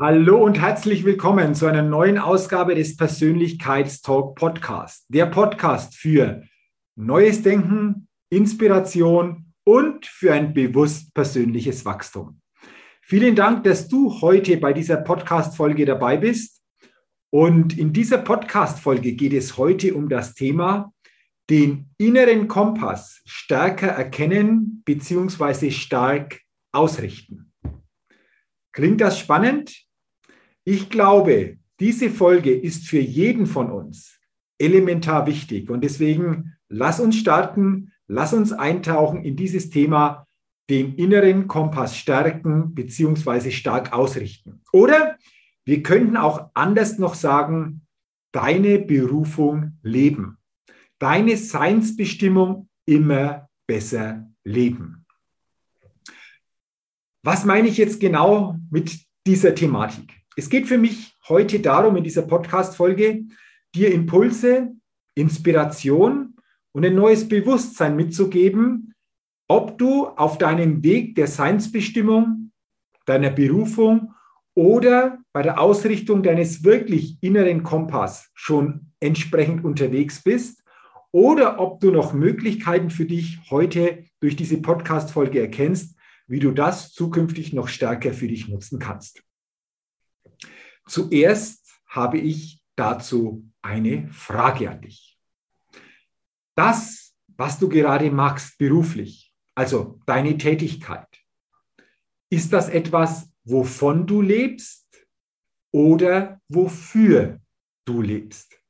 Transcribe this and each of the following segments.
Hallo und herzlich willkommen zu einer neuen Ausgabe des Persönlichkeitstalk Podcast. Der Podcast für neues Denken, Inspiration und für ein bewusst persönliches Wachstum. Vielen Dank, dass du heute bei dieser Podcast-Folge dabei bist. Und in dieser Podcast-Folge geht es heute um das Thema den inneren Kompass stärker erkennen bzw. stark ausrichten. Klingt das spannend? Ich glaube, diese Folge ist für jeden von uns elementar wichtig und deswegen lass uns starten, lass uns eintauchen in dieses Thema, den inneren Kompass stärken bzw. stark ausrichten. Oder wir könnten auch anders noch sagen, deine Berufung leben, deine Seinsbestimmung immer besser leben. Was meine ich jetzt genau mit dieser Thematik? Es geht für mich heute darum, in dieser Podcast-Folge, dir Impulse, Inspiration und ein neues Bewusstsein mitzugeben, ob du auf deinem Weg der Seinsbestimmung, deiner Berufung oder bei der Ausrichtung deines wirklich inneren Kompass schon entsprechend unterwegs bist oder ob du noch Möglichkeiten für dich heute durch diese Podcast-Folge erkennst, wie du das zukünftig noch stärker für dich nutzen kannst. Zuerst habe ich dazu eine Frage an dich. Das, was du gerade machst beruflich, also deine Tätigkeit, ist das etwas, wovon du lebst oder wofür du lebst?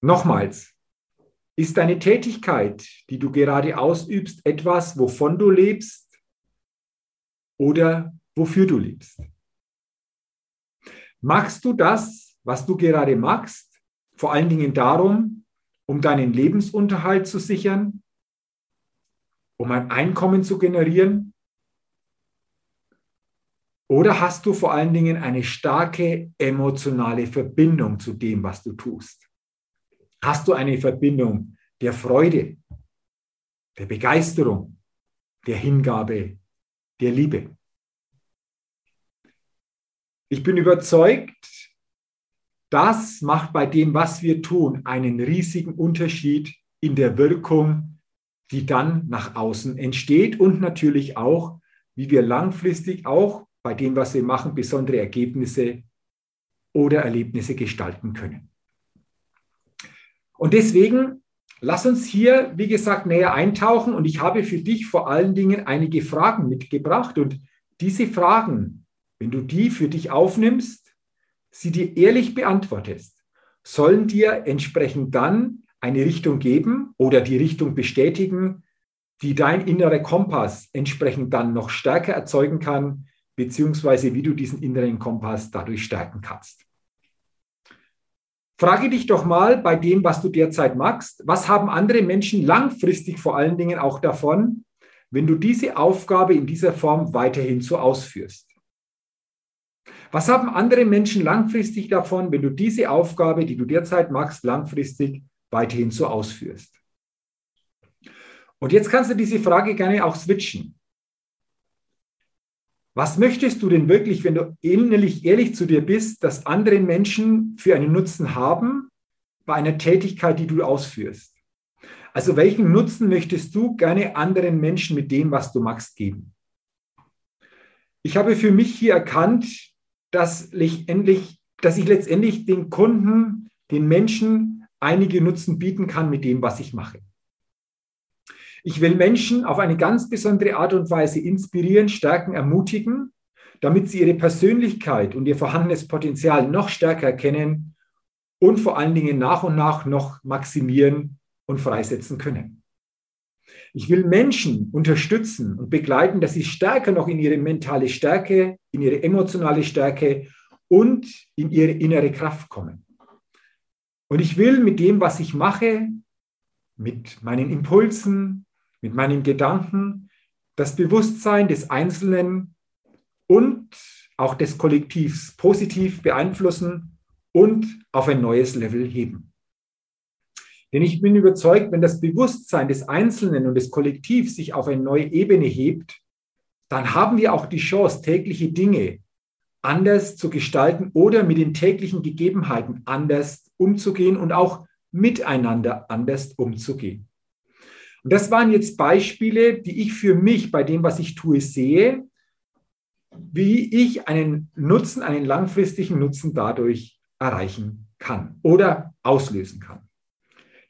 Nochmals, ist deine Tätigkeit, die du gerade ausübst, etwas, wovon du lebst oder wofür du lebst? Machst du das, was du gerade machst, vor allen Dingen darum, um deinen Lebensunterhalt zu sichern, um ein Einkommen zu generieren? Oder hast du vor allen Dingen eine starke emotionale Verbindung zu dem, was du tust? Hast du eine Verbindung der Freude, der Begeisterung, der Hingabe, der Liebe? Ich bin überzeugt, das macht bei dem, was wir tun, einen riesigen Unterschied in der Wirkung, die dann nach außen entsteht und natürlich auch, wie wir langfristig auch bei dem, was wir machen, besondere Ergebnisse oder Erlebnisse gestalten können. Und deswegen lass uns hier, wie gesagt, näher eintauchen und ich habe für dich vor allen Dingen einige Fragen mitgebracht und diese Fragen wenn du die für dich aufnimmst, sie dir ehrlich beantwortest, sollen dir entsprechend dann eine Richtung geben oder die Richtung bestätigen, die dein innerer Kompass entsprechend dann noch stärker erzeugen kann, beziehungsweise wie du diesen inneren Kompass dadurch stärken kannst. Frage dich doch mal bei dem, was du derzeit machst, was haben andere Menschen langfristig vor allen Dingen auch davon, wenn du diese Aufgabe in dieser Form weiterhin so ausführst? Was haben andere Menschen langfristig davon, wenn du diese Aufgabe, die du derzeit machst, langfristig weiterhin so ausführst? Und jetzt kannst du diese Frage gerne auch switchen. Was möchtest du denn wirklich, wenn du innerlich ehrlich zu dir bist, dass andere Menschen für einen Nutzen haben bei einer Tätigkeit, die du ausführst? Also welchen Nutzen möchtest du gerne anderen Menschen mit dem, was du machst, geben? Ich habe für mich hier erkannt, dass letztendlich dass ich letztendlich den Kunden, den Menschen einige Nutzen bieten kann mit dem, was ich mache. Ich will Menschen auf eine ganz besondere Art und Weise inspirieren, stärken, ermutigen, damit sie ihre Persönlichkeit und ihr vorhandenes Potenzial noch stärker erkennen und vor allen Dingen nach und nach noch maximieren und freisetzen können. Ich will Menschen unterstützen und begleiten, dass sie stärker noch in ihre mentale Stärke, in ihre emotionale Stärke und in ihre innere Kraft kommen. Und ich will mit dem, was ich mache, mit meinen Impulsen, mit meinen Gedanken, das Bewusstsein des Einzelnen und auch des Kollektivs positiv beeinflussen und auf ein neues Level heben. Denn ich bin überzeugt, wenn das Bewusstsein des Einzelnen und des Kollektivs sich auf eine neue Ebene hebt, dann haben wir auch die Chance, tägliche Dinge anders zu gestalten oder mit den täglichen Gegebenheiten anders umzugehen und auch miteinander anders umzugehen. Und das waren jetzt Beispiele, die ich für mich bei dem, was ich tue, sehe, wie ich einen Nutzen, einen langfristigen Nutzen dadurch erreichen kann oder auslösen kann.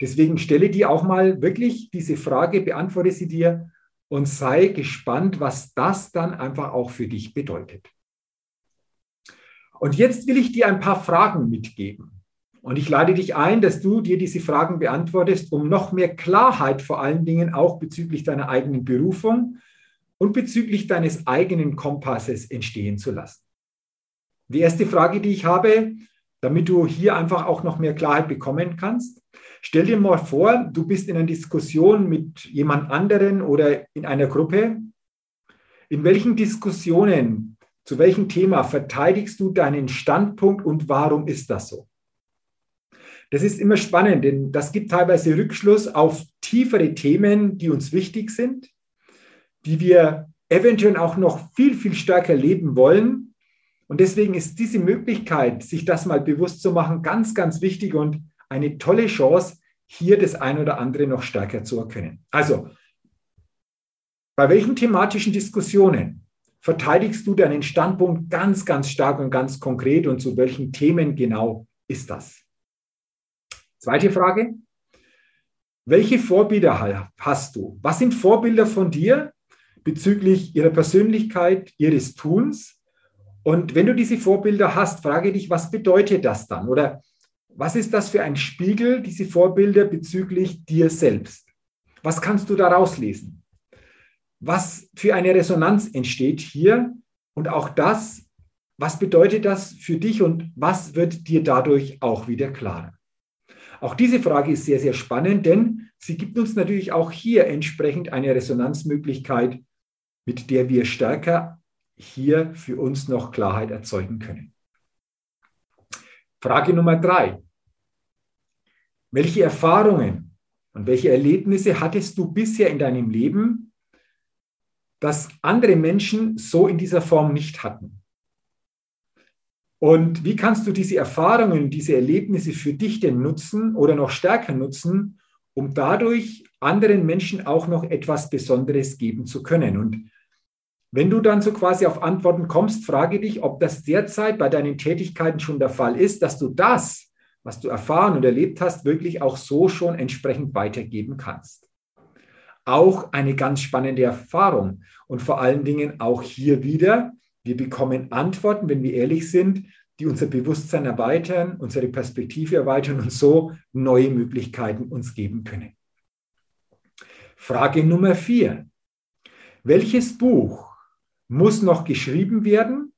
Deswegen stelle dir auch mal wirklich diese Frage, beantworte sie dir und sei gespannt, was das dann einfach auch für dich bedeutet. Und jetzt will ich dir ein paar Fragen mitgeben. Und ich lade dich ein, dass du dir diese Fragen beantwortest, um noch mehr Klarheit vor allen Dingen auch bezüglich deiner eigenen Berufung und bezüglich deines eigenen Kompasses entstehen zu lassen. Die erste Frage, die ich habe, damit du hier einfach auch noch mehr Klarheit bekommen kannst, stell dir mal vor, du bist in einer Diskussion mit jemand anderen oder in einer Gruppe. In welchen Diskussionen, zu welchem Thema verteidigst du deinen Standpunkt und warum ist das so? Das ist immer spannend, denn das gibt teilweise Rückschluss auf tiefere Themen, die uns wichtig sind die wir eventuell auch noch viel, viel stärker leben wollen. Und deswegen ist diese Möglichkeit, sich das mal bewusst zu machen, ganz, ganz wichtig und eine tolle Chance, hier das ein oder andere noch stärker zu erkennen. Also, bei welchen thematischen Diskussionen verteidigst du deinen Standpunkt ganz, ganz stark und ganz konkret und zu welchen Themen genau ist das? Zweite Frage. Welche Vorbilder hast du? Was sind Vorbilder von dir, bezüglich ihrer Persönlichkeit, ihres Tuns. Und wenn du diese Vorbilder hast, frage dich, was bedeutet das dann? Oder was ist das für ein Spiegel, diese Vorbilder bezüglich dir selbst? Was kannst du daraus lesen? Was für eine Resonanz entsteht hier? Und auch das, was bedeutet das für dich und was wird dir dadurch auch wieder klarer? Auch diese Frage ist sehr, sehr spannend, denn sie gibt uns natürlich auch hier entsprechend eine Resonanzmöglichkeit mit der wir stärker hier für uns noch Klarheit erzeugen können. Frage Nummer drei. Welche Erfahrungen und welche Erlebnisse hattest du bisher in deinem Leben, das andere Menschen so in dieser Form nicht hatten? Und wie kannst du diese Erfahrungen, diese Erlebnisse für dich denn nutzen oder noch stärker nutzen, um dadurch anderen Menschen auch noch etwas Besonderes geben zu können? Und wenn du dann so quasi auf Antworten kommst, frage dich, ob das derzeit bei deinen Tätigkeiten schon der Fall ist, dass du das, was du erfahren und erlebt hast, wirklich auch so schon entsprechend weitergeben kannst. Auch eine ganz spannende Erfahrung und vor allen Dingen auch hier wieder, wir bekommen Antworten, wenn wir ehrlich sind, die unser Bewusstsein erweitern, unsere Perspektive erweitern und so neue Möglichkeiten uns geben können. Frage Nummer vier. Welches Buch muss noch geschrieben werden,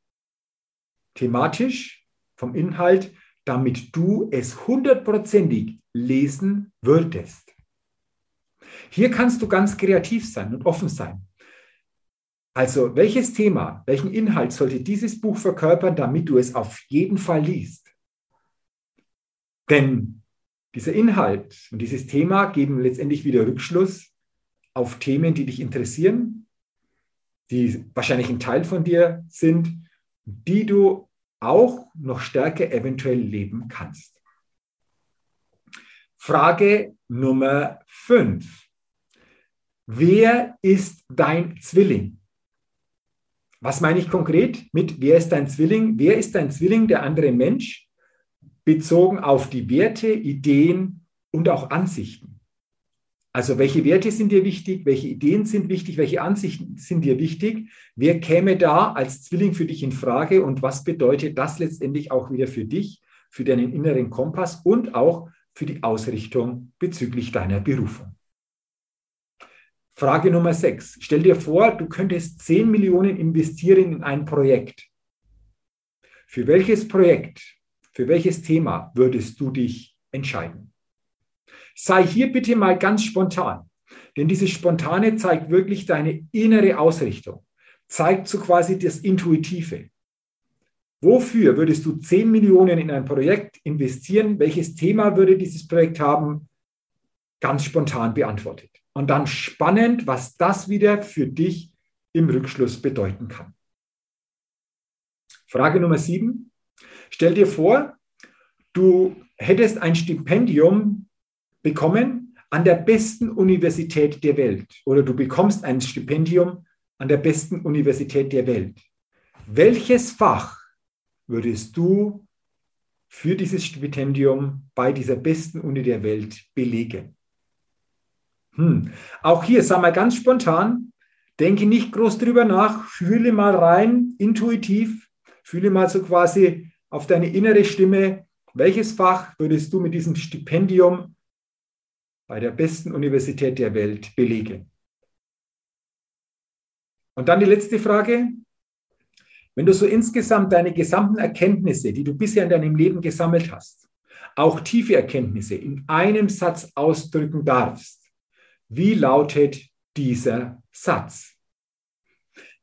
thematisch, vom Inhalt, damit du es hundertprozentig lesen würdest. Hier kannst du ganz kreativ sein und offen sein. Also welches Thema, welchen Inhalt sollte dieses Buch verkörpern, damit du es auf jeden Fall liest? Denn dieser Inhalt und dieses Thema geben letztendlich wieder Rückschluss auf Themen, die dich interessieren, die wahrscheinlich ein Teil von dir sind, die du auch noch stärker eventuell leben kannst. Frage Nummer 5. Wer ist dein Zwilling? Was meine ich konkret mit, wer ist dein Zwilling? Wer ist dein Zwilling, der andere Mensch, bezogen auf die Werte, Ideen und auch Ansichten? Also welche Werte sind dir wichtig, welche Ideen sind wichtig, welche Ansichten sind dir wichtig? Wer käme da als Zwilling für dich in Frage und was bedeutet das letztendlich auch wieder für dich, für deinen inneren Kompass und auch für die Ausrichtung bezüglich deiner Berufung? Frage Nummer 6. Stell dir vor, du könntest 10 Millionen investieren in ein Projekt. Für welches Projekt, für welches Thema würdest du dich entscheiden? Sei hier bitte mal ganz spontan, denn dieses Spontane zeigt wirklich deine innere Ausrichtung, zeigt so quasi das Intuitive. Wofür würdest du 10 Millionen in ein Projekt investieren? Welches Thema würde dieses Projekt haben? Ganz spontan beantwortet. Und dann spannend, was das wieder für dich im Rückschluss bedeuten kann. Frage Nummer sieben. Stell dir vor, du hättest ein Stipendium bekommen an der besten Universität der Welt oder du bekommst ein Stipendium an der besten Universität der Welt. Welches Fach würdest du für dieses Stipendium bei dieser besten Uni der Welt belegen? Hm. Auch hier, sag mal ganz spontan, denke nicht groß drüber nach, fühle mal rein, intuitiv, fühle mal so quasi auf deine innere Stimme, welches Fach würdest du mit diesem Stipendium bei der besten Universität der Welt belegen? Und dann die letzte Frage. Wenn du so insgesamt deine gesamten Erkenntnisse, die du bisher in deinem Leben gesammelt hast, auch tiefe Erkenntnisse in einem Satz ausdrücken darfst, wie lautet dieser Satz?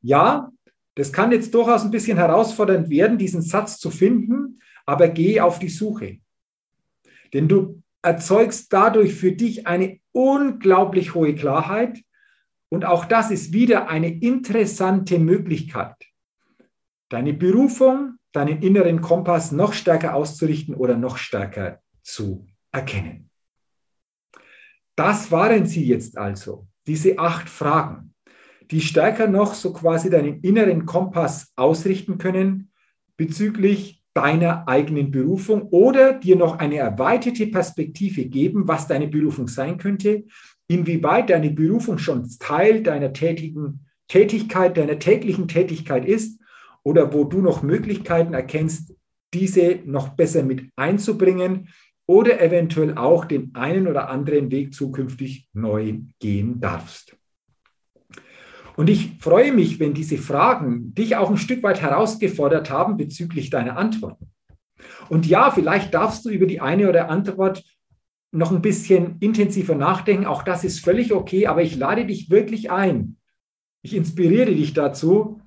Ja, das kann jetzt durchaus ein bisschen herausfordernd werden, diesen Satz zu finden, aber geh auf die Suche. Denn du erzeugst dadurch für dich eine unglaublich hohe Klarheit. Und auch das ist wieder eine interessante Möglichkeit, deine Berufung, deinen inneren Kompass noch stärker auszurichten oder noch stärker zu erkennen. Das waren sie jetzt also, diese acht Fragen, die stärker noch so quasi deinen inneren Kompass ausrichten können bezüglich deiner eigenen Berufung oder dir noch eine erweiterte Perspektive geben, was deine Berufung sein könnte, inwieweit deine Berufung schon Teil deiner tätigen Tätigkeit, deiner täglichen Tätigkeit ist oder wo du noch Möglichkeiten erkennst, diese noch besser mit einzubringen, oder eventuell auch den einen oder anderen Weg zukünftig neu gehen darfst. Und ich freue mich, wenn diese Fragen dich auch ein Stück weit herausgefordert haben bezüglich deiner Antworten. Und ja, vielleicht darfst du über die eine oder andere Antwort noch ein bisschen intensiver nachdenken. Auch das ist völlig okay, aber ich lade dich wirklich ein. Ich inspiriere dich dazu.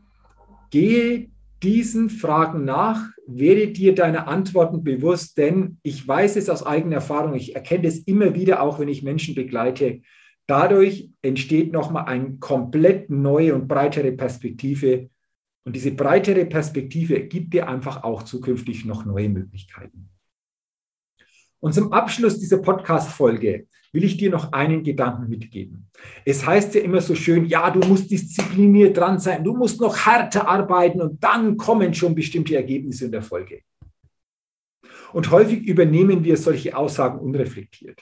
Gehe diesen Fragen nach, werde dir deine Antworten bewusst, denn ich weiß es aus eigener Erfahrung, ich erkenne es immer wieder, auch wenn ich Menschen begleite. Dadurch entsteht nochmal eine komplett neue und breitere Perspektive. Und diese breitere Perspektive gibt dir einfach auch zukünftig noch neue Möglichkeiten. Und zum Abschluss dieser Podcast-Folge will ich dir noch einen Gedanken mitgeben. Es heißt ja immer so schön, ja, du musst diszipliniert dran sein, du musst noch härter arbeiten und dann kommen schon bestimmte Ergebnisse in der Folge. Und häufig übernehmen wir solche Aussagen unreflektiert.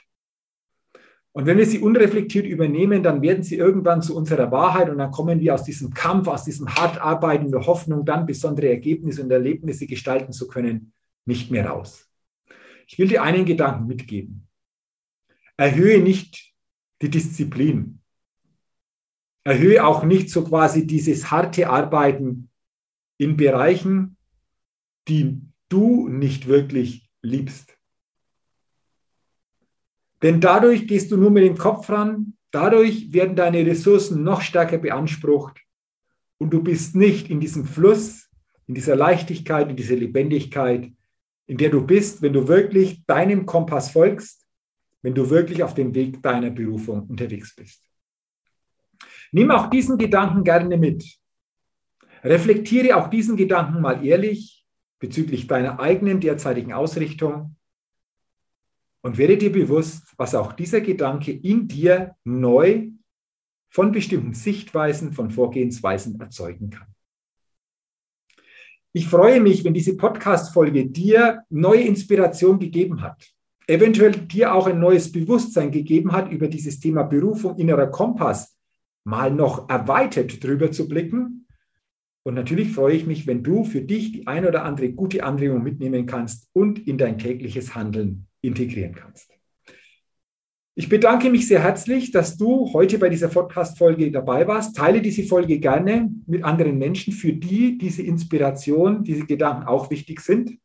Und wenn wir sie unreflektiert übernehmen, dann werden sie irgendwann zu unserer Wahrheit und dann kommen wir aus diesem Kampf, aus diesem hart arbeiten, der Hoffnung, dann besondere Ergebnisse und Erlebnisse gestalten zu können, nicht mehr raus. Ich will dir einen Gedanken mitgeben. Erhöhe nicht die Disziplin. Erhöhe auch nicht so quasi dieses harte Arbeiten in Bereichen, die du nicht wirklich liebst. Denn dadurch gehst du nur mit dem Kopf ran, dadurch werden deine Ressourcen noch stärker beansprucht und du bist nicht in diesem Fluss, in dieser Leichtigkeit, in dieser Lebendigkeit, in der du bist, wenn du wirklich deinem Kompass folgst wenn du wirklich auf dem Weg deiner Berufung unterwegs bist. Nimm auch diesen Gedanken gerne mit. Reflektiere auch diesen Gedanken mal ehrlich bezüglich deiner eigenen derzeitigen Ausrichtung und werde dir bewusst, was auch dieser Gedanke in dir neu von bestimmten Sichtweisen, von Vorgehensweisen erzeugen kann. Ich freue mich, wenn diese Podcast-Folge dir neue Inspiration gegeben hat. Eventuell dir auch ein neues Bewusstsein gegeben hat über dieses Thema Berufung, innerer Kompass, mal noch erweitert drüber zu blicken. Und natürlich freue ich mich, wenn du für dich die ein oder andere gute Anregung mitnehmen kannst und in dein tägliches Handeln integrieren kannst. Ich bedanke mich sehr herzlich, dass du heute bei dieser Podcast-Folge dabei warst. Teile diese Folge gerne mit anderen Menschen, für die diese Inspiration, diese Gedanken auch wichtig sind.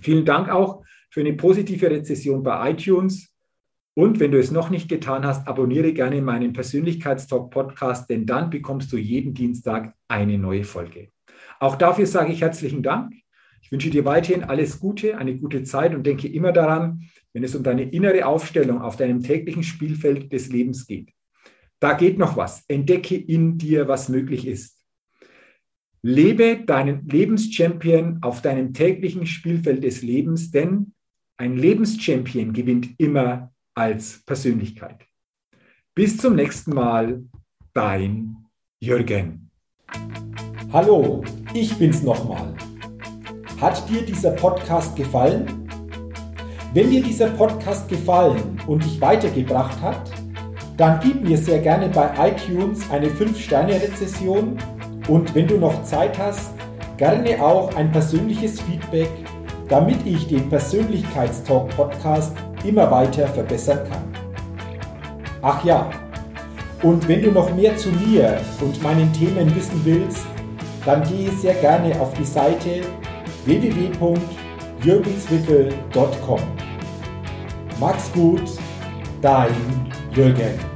Vielen Dank auch für eine positive Rezession bei iTunes. Und wenn du es noch nicht getan hast, abonniere gerne meinen Persönlichkeitstalk-Podcast, denn dann bekommst du jeden Dienstag eine neue Folge. Auch dafür sage ich herzlichen Dank. Ich wünsche dir weiterhin alles Gute, eine gute Zeit und denke immer daran, wenn es um deine innere Aufstellung auf deinem täglichen Spielfeld des Lebens geht. Da geht noch was. Entdecke in dir, was möglich ist. Lebe deinen Lebenschampion auf deinem täglichen Spielfeld des Lebens, denn ein Lebenschampion gewinnt immer als Persönlichkeit. Bis zum nächsten Mal, dein Jürgen. Hallo, ich bin's nochmal. Hat dir dieser Podcast gefallen? Wenn dir dieser Podcast gefallen und dich weitergebracht hat, dann gib mir sehr gerne bei iTunes eine 5-Sterne-Rezession und wenn du noch Zeit hast, gerne auch ein persönliches Feedback, damit ich den Persönlichkeitstalk Podcast immer weiter verbessern kann. Ach ja, und wenn du noch mehr zu mir und meinen Themen wissen willst, dann gehe sehr gerne auf die Seite www.jürgenswickel.com. Max gut, dein Jürgen.